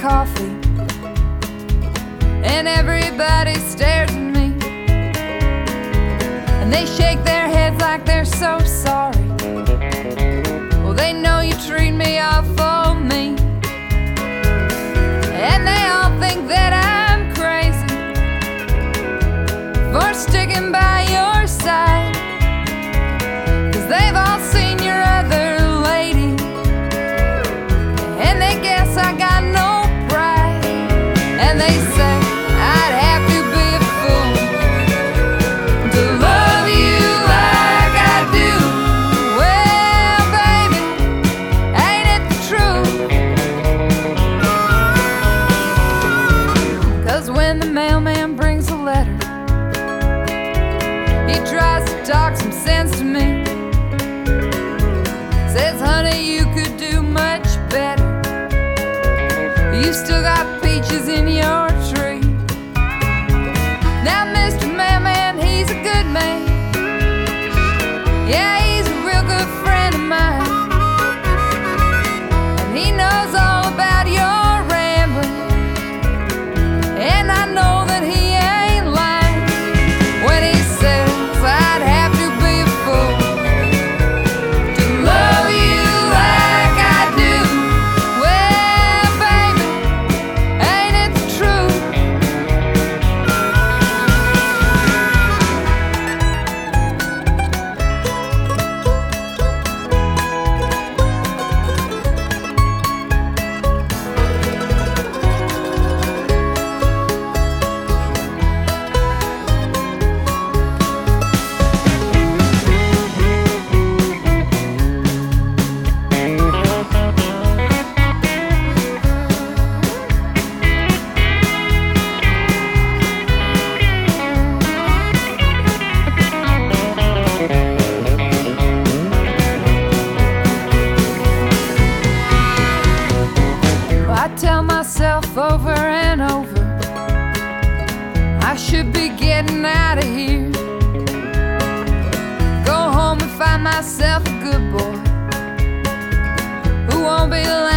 coffee, and everybody stares at me, and they shake their tries to talk some sense to me. Says, honey, you could do much better. You still got peaches in your life over and over. I should be getting out of here. Go home and find myself a good boy who won't be lying.